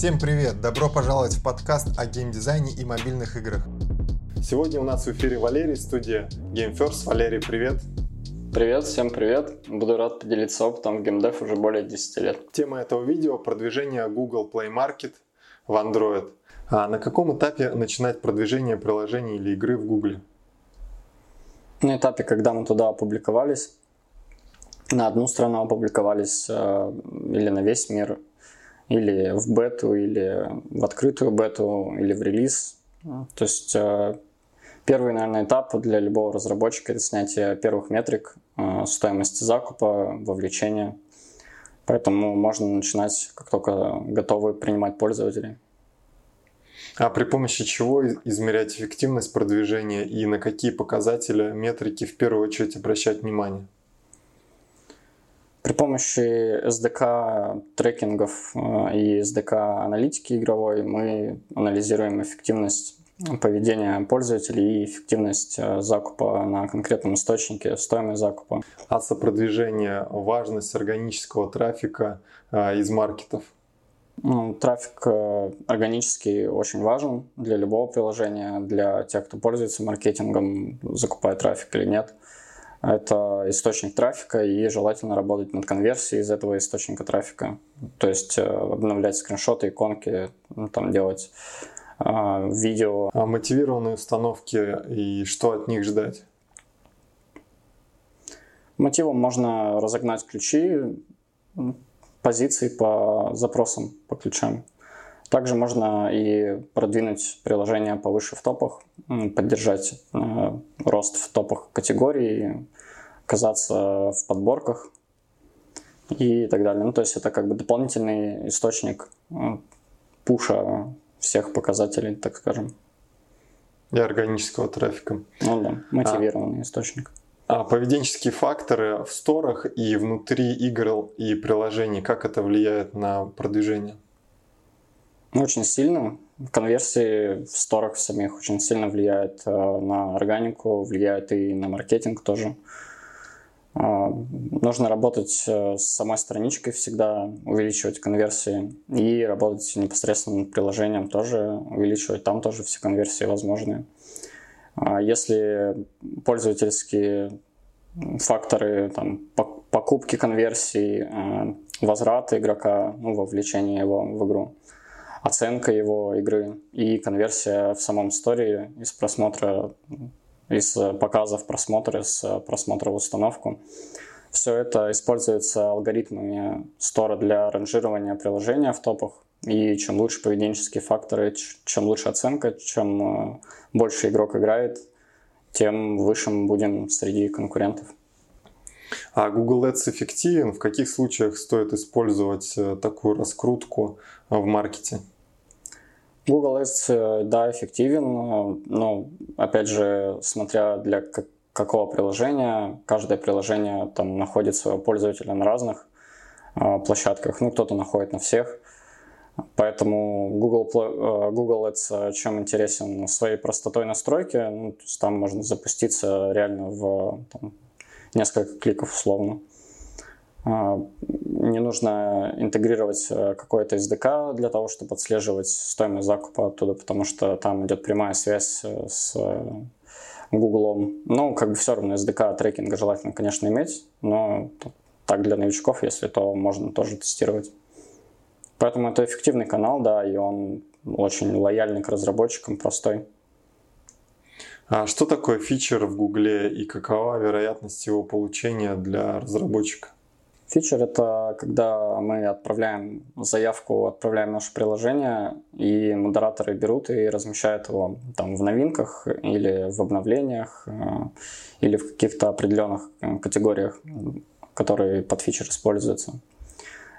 Всем привет! Добро пожаловать в подкаст о геймдизайне и мобильных играх. Сегодня у нас в эфире Валерий, студия Game First. Валерий, привет! Привет, всем привет. Буду рад поделиться опытом в геймдев уже более 10 лет. Тема этого видео – продвижение Google Play Market в Android. А на каком этапе начинать продвижение приложений или игры в Google? На этапе, когда мы туда опубликовались, на одну страну опубликовались э, или на весь мир, или в бету, или в открытую бету, или в релиз. То есть э, Первый, наверное, этап для любого разработчика – это снятие первых метрик, э, стоимости закупа, вовлечения. Поэтому можно начинать, как только готовы принимать пользователей. А при помощи чего измерять эффективность продвижения и на какие показатели, метрики в первую очередь обращать внимание? При помощи SDK трекингов э, и SDK аналитики игровой мы анализируем эффективность поведение пользователей и эффективность э, закупа на конкретном источнике, стоимость закупа. Аса продвижения, важность органического трафика э, из маркетов. Ну, трафик органический очень важен для любого приложения, для тех, кто пользуется маркетингом, закупает трафик или нет. Это источник трафика, и желательно работать над конверсией из этого источника трафика. То есть обновлять скриншоты, иконки, ну, там делать а, видео. А мотивированные установки и что от них ждать? Мотивом можно разогнать ключи, позиции по запросам, по ключам. Также можно и продвинуть приложение повыше в топах, поддержать э, рост в топах категорий, оказаться в подборках и так далее. Ну, то есть это как бы дополнительный источник э, пуша всех показателей, так скажем. И органического трафика. Ну да, мотивированный а, источник. А поведенческие факторы в сторах и внутри игр и приложений, как это влияет на продвижение? Очень сильно. Конверсии в сторах самих очень сильно влияет э, на органику, влияет и на маркетинг тоже. А, нужно работать э, с самой страничкой всегда, увеличивать конверсии и работать непосредственно над приложением тоже, увеличивать там тоже все конверсии возможные. А если пользовательские факторы там, покупки конверсий, э, возврата игрока, ну, вовлечение его в игру, оценка его игры и конверсия в самом истории из просмотра из показов просмотра, с просмотра в установку. Все это используется алгоритмами стора для ранжирования приложения в топах. И чем лучше поведенческие факторы, чем лучше оценка, чем э, больше игрок играет, тем выше мы будем среди конкурентов. А Google Ads эффективен? В каких случаях стоит использовать э, такую раскрутку в маркете? Google Ads, э, да, эффективен, э, но, опять же, смотря для какого приложения, каждое приложение там находит своего пользователя на разных э, площадках, ну, кто-то находит на всех. Поэтому Google, Google Ads чем интересен? Своей простотой настройки, ну, то есть там можно запуститься реально в там, несколько кликов условно. А, не нужно интегрировать э, какой-то SDK для того, чтобы отслеживать стоимость закупа оттуда, потому что там идет прямая связь э, с Google. Ну, как бы все равно SDK трекинга желательно, конечно, иметь, но так для новичков, если то можно тоже тестировать. Поэтому это эффективный канал, да, и он очень лояльный к разработчикам, простой. А что такое фичер в Гугле и какова вероятность его получения для разработчика? Фичер — это когда мы отправляем заявку, отправляем наше приложение, и модераторы берут и размещают его там в новинках или в обновлениях, э, или в каких-то определенных э, категориях, которые под фичер используются.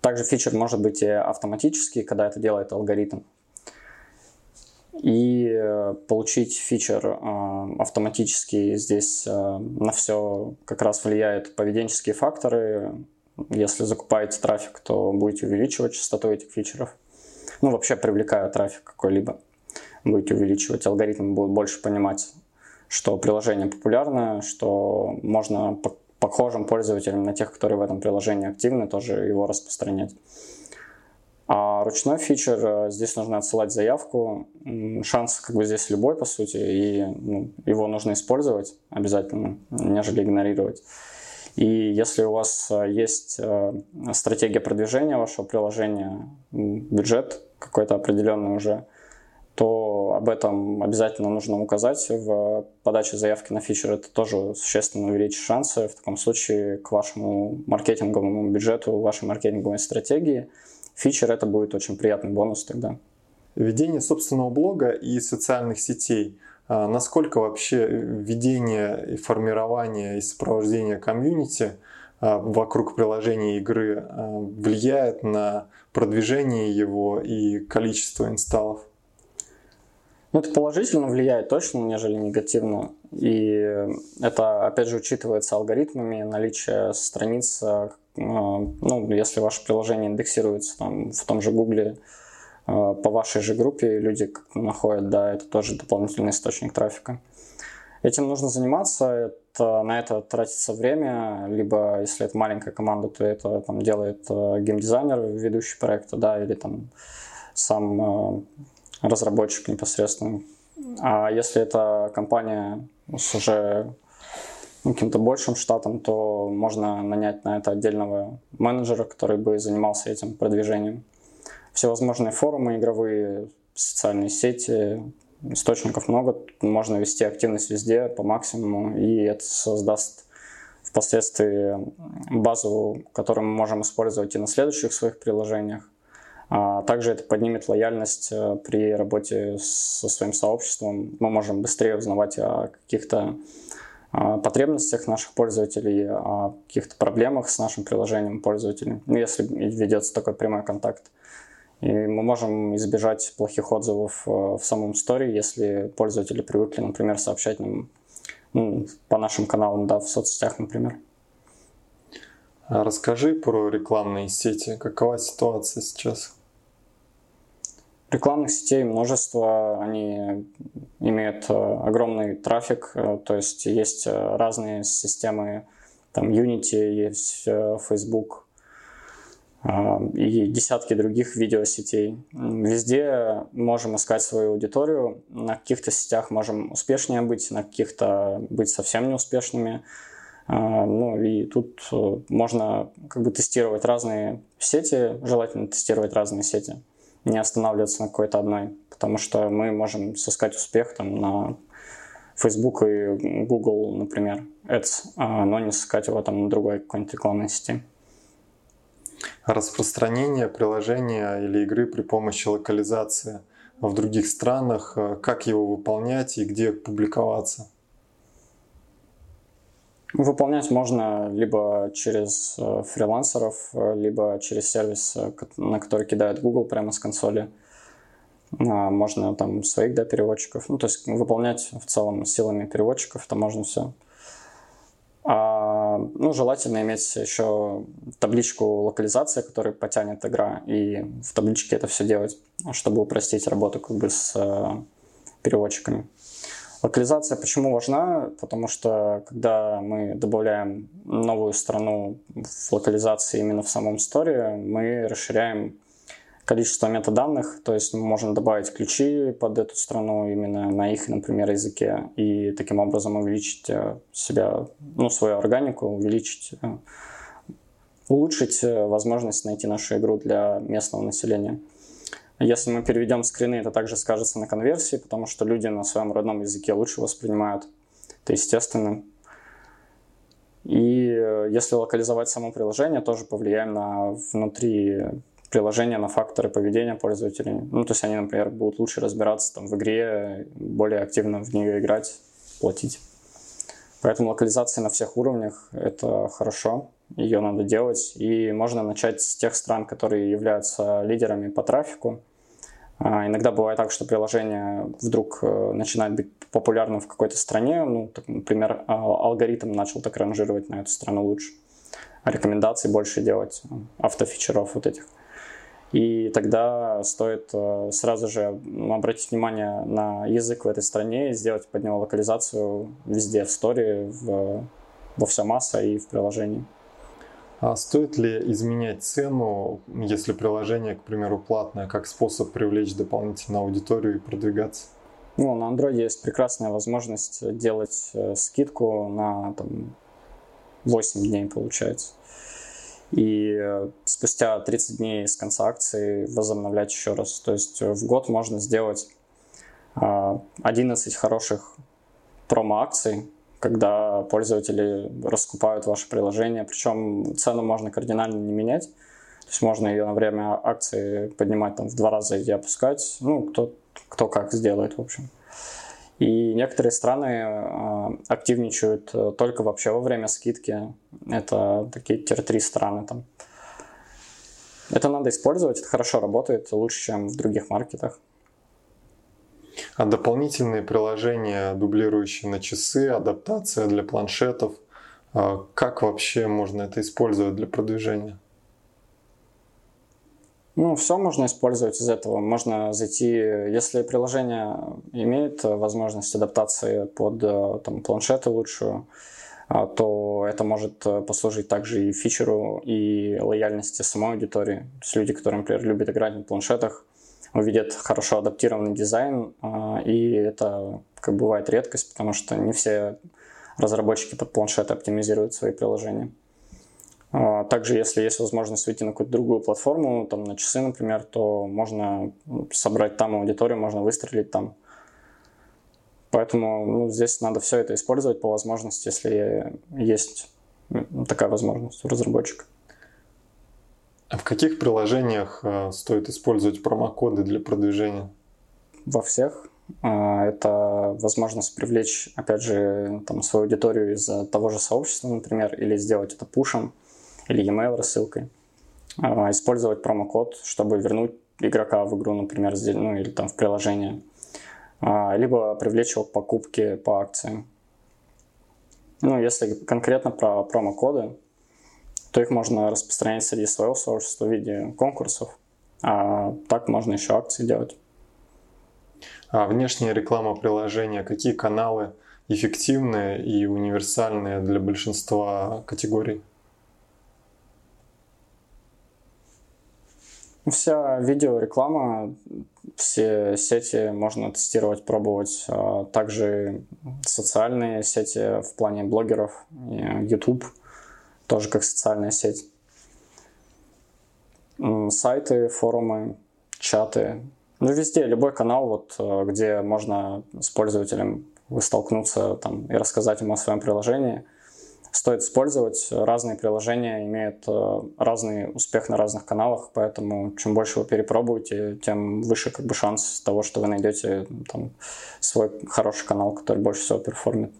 Также фичер может быть и автоматический, когда это делает алгоритм. И э, получить фичер автоматически здесь на все как раз влияют поведенческие факторы, если закупаете трафик, то будете увеличивать частоту этих фичеров. Ну, вообще привлекая трафик какой-либо. Будете увеличивать, алгоритм будет больше понимать, что приложение популярное, что можно по похожим пользователям на тех, которые в этом приложении активны, тоже его распространять. Ручной фичер, э, здесь нужно отсылать заявку. Шанс как бы здесь любой, по сути, и ну, его нужно использовать обязательно, нежели игнорировать. И если у вас э, есть э, стратегия продвижения вашего приложения, бюджет какой-то определенный уже, то об этом обязательно нужно указать в подаче заявки на фичер. Это тоже существенно увеличит шансы в таком случае к вашему маркетинговому бюджету, вашей маркетинговой стратегии. Фичер это будет очень приятный бонус тогда. Ведение собственного блога и социальных сетей. А насколько вообще ведение и формирование и сопровождение комьюнити а, вокруг приложения игры а, влияет на продвижение его и количество инсталлов? Ну, это положительно влияет точно, нежели негативно. И это, опять же, учитывается алгоритмами наличие страниц, э, ну, если ваше приложение индексируется там, в том же Гугле, э, по вашей же группе люди находят, да, это тоже дополнительный источник трафика. Этим нужно заниматься, это, на это тратится время, либо если это маленькая команда, то это там, делает э, геймдизайнер, ведущий проекта, да, или там сам разработчик непосредственно. А если это компания с уже каким-то большим штатом, то можно нанять на это отдельного менеджера, который бы занимался этим продвижением. Всевозможные форумы игровые, социальные сети, источников много, можно вести активность везде по максимуму, и это создаст впоследствии базу, которую мы можем использовать и на следующих своих приложениях. А также это поднимет лояльность э, при работе со своим сообществом. Мы можем быстрее узнавать о каких-то потребностях наших пользователей, о каких-то проблемах с нашим приложением пользователей, ну, если ведется такой прямой контакт. И мы можем избежать плохих отзывов э, в самом сторе, если пользователи привыкли, например, сообщать нам ну, по нашим каналам, да, в соцсетях, например. А расскажи про рекламные сети. Какова ситуация сейчас? Рекламных сетей множество, они имеют э, огромный трафик, э, то есть есть э, разные системы, там Unity, есть Facebook и десятки других видеосетей. Везде можем искать свою аудиторию, на каких-то сетях можем успешнее быть, на каких-то быть совсем неуспешными. Ну и тут можно как бы тестировать разные сети, желательно тестировать разные сети не останавливаться на какой-то одной, потому что мы можем сыскать успех там на Facebook и Google, например, Ads, а, но не сыскать его там на другой какой-нибудь рекламной сети. Распространение приложения или игры при помощи локализации в других странах, э, как его выполнять и где публиковаться? Выполнять можно либо через э, фрилансеров, э, либо через сервис, э, на который кидает Google прямо с консоли. А, можно там своих да, переводчиков. Ну, то есть выполнять в целом силами переводчиков, это можно все. А, ну, желательно иметь еще табличку локализации, которая потянет игра, и в табличке это все делать, чтобы упростить работу как бы с переводчиками. Локализация почему важна? Потому что когда мы добавляем новую страну в локализации именно в самом сторе, мы расширяем количество метаданных, то есть мы можем добавить ключи под эту страну именно на их, например, языке, и таким образом увеличить э, себя, ну, свою органику, увеличить, э, улучшить э, возможность найти нашу игру для местного населения. Если мы переведем скрины, это также скажется на конверсии, потому что люди на своем родном языке лучше воспринимают. Это естественно. И э, если локализовать само приложение, тоже повлияем на внутри приложения, на факторы поведения пользователей. Ну, то есть они, например, будут лучше разбираться там, в игре, более активно в нее играть, платить. Поэтому локализация на всех уровнях – это хорошо, ее надо делать. И можно начать с тех стран, которые являются лидерами по трафику, а, иногда бывает так, что приложение вдруг э, начинает быть популярным в какой-то стране. Ну, так, например, а, алгоритм начал так ранжировать на эту страну лучше. Рекомендации больше делать, автофичеров вот этих. И тогда стоит э, сразу же обратить внимание на язык в этой стране и сделать под него локализацию везде, в сторе, в, во все масса и в приложении. А стоит ли изменять цену, если приложение, к примеру, платное, как способ привлечь дополнительную аудиторию и продвигаться? Ну, на Android есть прекрасная возможность делать э, скидку на там, 8 дней, получается. И э, спустя 30 дней с конца акции возобновлять еще раз. То есть в год можно сделать 11 а, хороших промо-акций, когда пользователи раскупают ваше приложение. Причем цену можно кардинально не менять. То есть можно ее на время акции поднимать там, в два раза и опускать. Ну, кто, кто как сделает, в общем. И некоторые страны э, активничают э, только вообще во время скидки. Это такие тир-3 страны там. Это надо использовать, это хорошо работает, лучше, чем в других маркетах. А дополнительные приложения, дублирующие на часы, адаптация для планшетов, а как вообще можно это использовать для продвижения? Ну, все можно использовать из этого. Можно зайти, если приложение имеет возможность адаптации под э, там, планшеты лучшую, а, то это может э, послужить также и фичеру, и лояльности самой аудитории. То есть люди, которые, например, любят играть на планшетах, увидят хорошо адаптированный дизайн, а, и это как бывает редкость, потому что не все разработчики под планшеты оптимизируют свои приложения. А, также, если есть возможность выйти на какую-то другую платформу, там на часы, например, то можно собрать там аудиторию, можно выстрелить там. Поэтому ну, здесь надо все это использовать по возможности, если есть такая возможность у разработчика. А в каких приложениях э, стоит использовать промокоды для продвижения? Во всех. А, это возможность привлечь, опять же, там, свою аудиторию из того же сообщества, например, или сделать это пушем, или e-mail рассылкой. А, использовать промокод, чтобы вернуть игрока в игру, например, ну, или там в приложение. А, либо привлечь его к покупке по акциям. Ну, если конкретно про промокоды, то их можно распространять среди своего сообщества в виде конкурсов. А так можно еще акции делать. А внешняя реклама приложения, какие каналы эффективные и универсальные для большинства категорий? Вся видеореклама, все сети можно тестировать, пробовать. А также социальные сети в плане блогеров, YouTube – тоже как социальная сеть. Сайты, форумы, чаты. Ну, везде, любой канал, вот, э, где можно с пользователем столкнуться там, и рассказать ему о своем приложении. Стоит использовать. Разные приложения имеют э, разный успех на разных каналах, поэтому чем больше вы перепробуете, тем выше как бы шанс того, что вы найдете там, свой хороший канал, который больше всего перформит.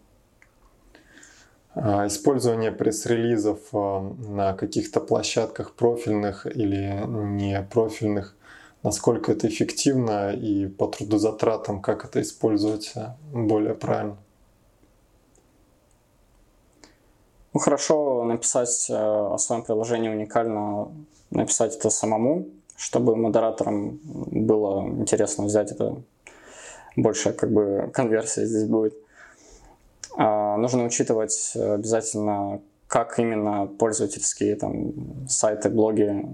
А, использование пресс-релизов а, на каких-то площадках профильных или не профильных, насколько это эффективно и по трудозатратам, как это использовать более правильно? Ну, хорошо написать э, о своем приложении уникально, написать это самому, чтобы модераторам было интересно взять это. Больше как бы конверсия здесь будет. А, нужно учитывать обязательно, как именно пользовательские там, сайты, блоги,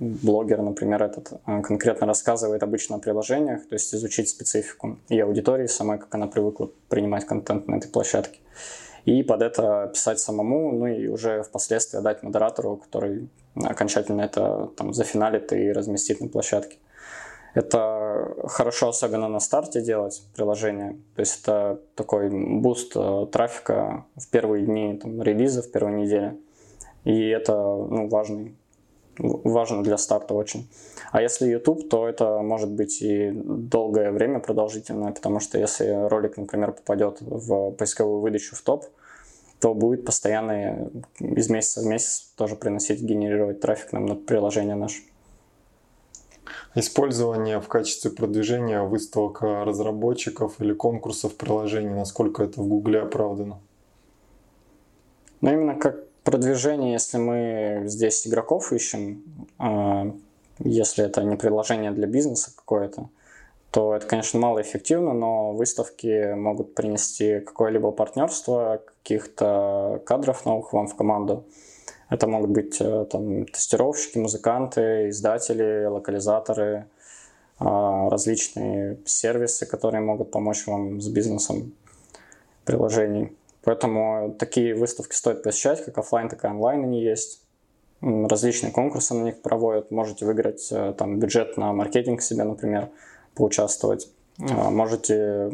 блогер, например, этот а, конкретно рассказывает обычно о приложениях, то есть изучить специфику и аудитории самой, как она привыкла принимать контент на этой площадке. И под это писать самому, ну и уже впоследствии дать модератору, который окончательно это там зафиналит и разместит на площадке. Это хорошо особенно на старте делать приложение. То есть это такой буст э, трафика в первые дни там, релиза, в первой неделе. И это ну, важный, важно для старта очень. А если YouTube, то это может быть и долгое время продолжительное, потому что если ролик, например, попадет в поисковую выдачу в топ, то будет постоянно из месяца в месяц тоже приносить, генерировать трафик нам на приложение наше. Использование в качестве продвижения выставок разработчиков или конкурсов приложений, насколько это в Гугле оправдано? Ну, именно как продвижение, если мы здесь игроков ищем, а, если это не приложение для бизнеса какое-то, то это, конечно, малоэффективно, но выставки могут принести какое-либо партнерство, каких-то кадров новых вам в команду. Это могут быть там, тестировщики, музыканты, издатели, локализаторы, различные сервисы, которые могут помочь вам с бизнесом приложений. Поэтому такие выставки стоит посещать, как офлайн, так и онлайн они есть. Различные конкурсы на них проводят. Можете выиграть э, там бюджет на маркетинг себе, например, поучаствовать. Mm-hmm. Можете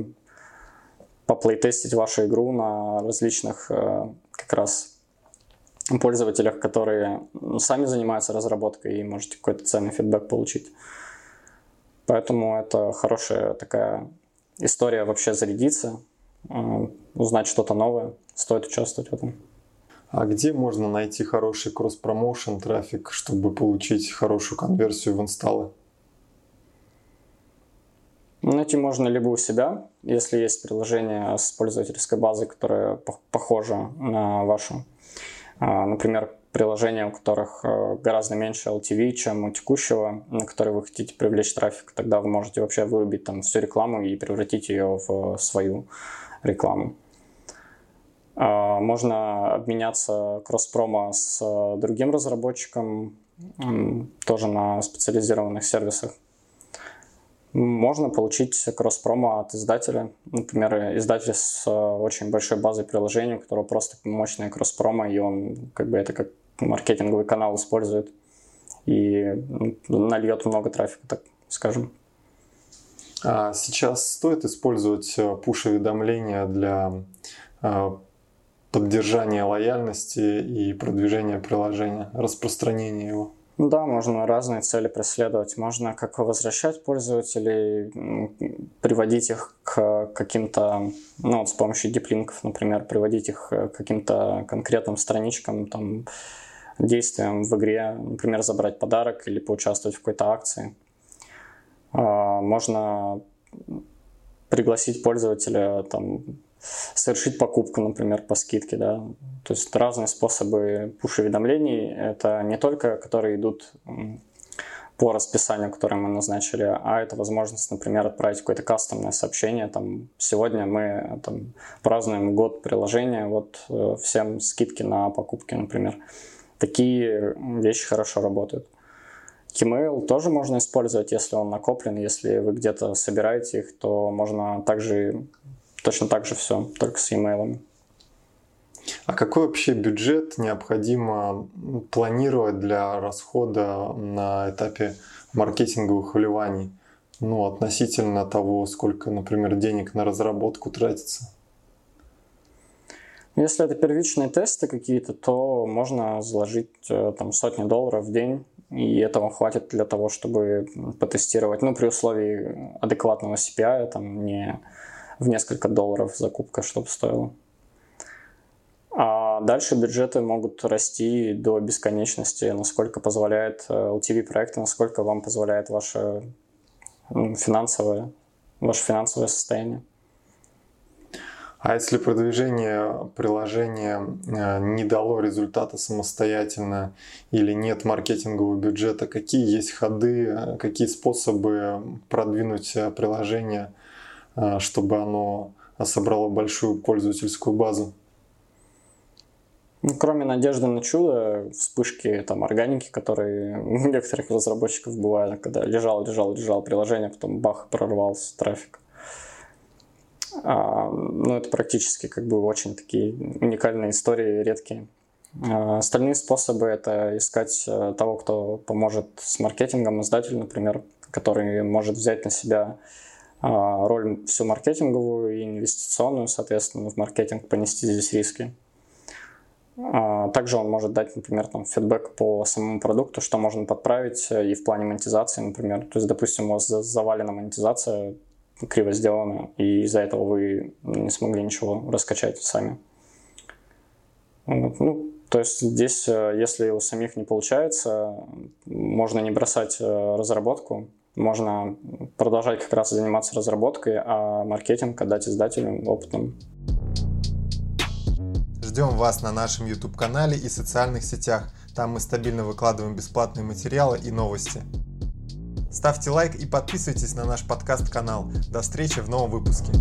поплейтестить вашу игру на различных э, как раз пользователях, которые сами занимаются разработкой, и можете какой-то ценный фидбэк получить. Поэтому это хорошая такая история вообще зарядиться, э, узнать что-то новое, стоит участвовать в этом. А где можно найти хороший кросс-промоушен трафик, чтобы получить хорошую конверсию в инсталлы? Найти можно либо у себя, если есть приложение с пользовательской базой, которое похоже на вашу. А, например, приложения, у которых э, гораздо меньше LTV, чем у текущего, на который вы хотите привлечь трафик, тогда вы можете вообще вырубить там всю рекламу и превратить ее в свою рекламу. А, можно обменяться кросс-промо с э, другим разработчиком, тоже на специализированных сервисах. Можно получить кросс-промо от издателя. Например, издатель с э, очень большой базой приложений, у которого просто мощная кросс-промо, и он как бы это как маркетинговый канал использует и нальет много трафика, так скажем. А сейчас стоит использовать э, пуш-уведомления для поддержания лояльности и продвижения приложения, распространения его. Да, можно разные цели преследовать. Можно как возвращать пользователей, приводить их к каким-то, ну, вот с помощью диплинков, например, приводить их к каким-то конкретным страничкам, там, действиям в игре, например, забрать подарок или поучаствовать в какой-то акции. А, можно пригласить пользователя там, совершить покупку, например, по скидке, да. То есть разные способы пуш-уведомлений. Это не только, которые идут по расписанию, которое мы назначили, а это возможность, например, отправить какое-то кастомное сообщение. Там, сегодня мы там, празднуем год приложения, вот э, всем скидки на покупки, например. Такие вещи хорошо работают. Gmail тоже можно использовать, если он накоплен, если вы где-то собираете их, то можно также точно так же все, только с e-mail. А какой вообще бюджет необходимо планировать для расхода на этапе маркетинговых вливаний? Ну, относительно того, сколько, например, денег на разработку тратится? Если это первичные тесты какие-то, то можно заложить э, там сотни долларов в день, и этого хватит для того, чтобы потестировать, ну, при условии адекватного CPI, там не в несколько долларов закупка, чтобы стоило. А дальше бюджеты могут расти до бесконечности, насколько позволяет LTV э, проекта, насколько вам позволяет ваше финансовое, ваше финансовое состояние. А если продвижение приложения э, не дало результата самостоятельно или нет маркетингового бюджета, какие есть ходы, э, какие способы продвинуть приложение – чтобы оно собрало большую пользовательскую базу. Ну, кроме надежды на чудо, вспышки там органики, которые у некоторых разработчиков бывают, когда лежал, лежал, лежал приложение, потом бах, прорвался трафик. А, ну, это практически как бы очень такие уникальные истории, редкие. А, остальные способы это искать э, того, кто поможет с маркетингом, издатель, например, который может взять на себя а, роль всю маркетинговую и инвестиционную, соответственно, в маркетинг понести здесь риски. А, также он может дать, например, там, фидбэк по самому продукту, что можно подправить э, и в плане монетизации, например. То есть, допустим, у вас завалена монетизация, криво сделана, и из-за этого вы не смогли ничего раскачать сами. Ну, то есть здесь, э, если у самих не получается, можно не бросать э, разработку, можно продолжать как раз заниматься разработкой, а маркетинг отдать издателям опытным. Ждем вас на нашем YouTube-канале и социальных сетях. Там мы стабильно выкладываем бесплатные материалы и новости. Ставьте лайк и подписывайтесь на наш подкаст-канал. До встречи в новом выпуске.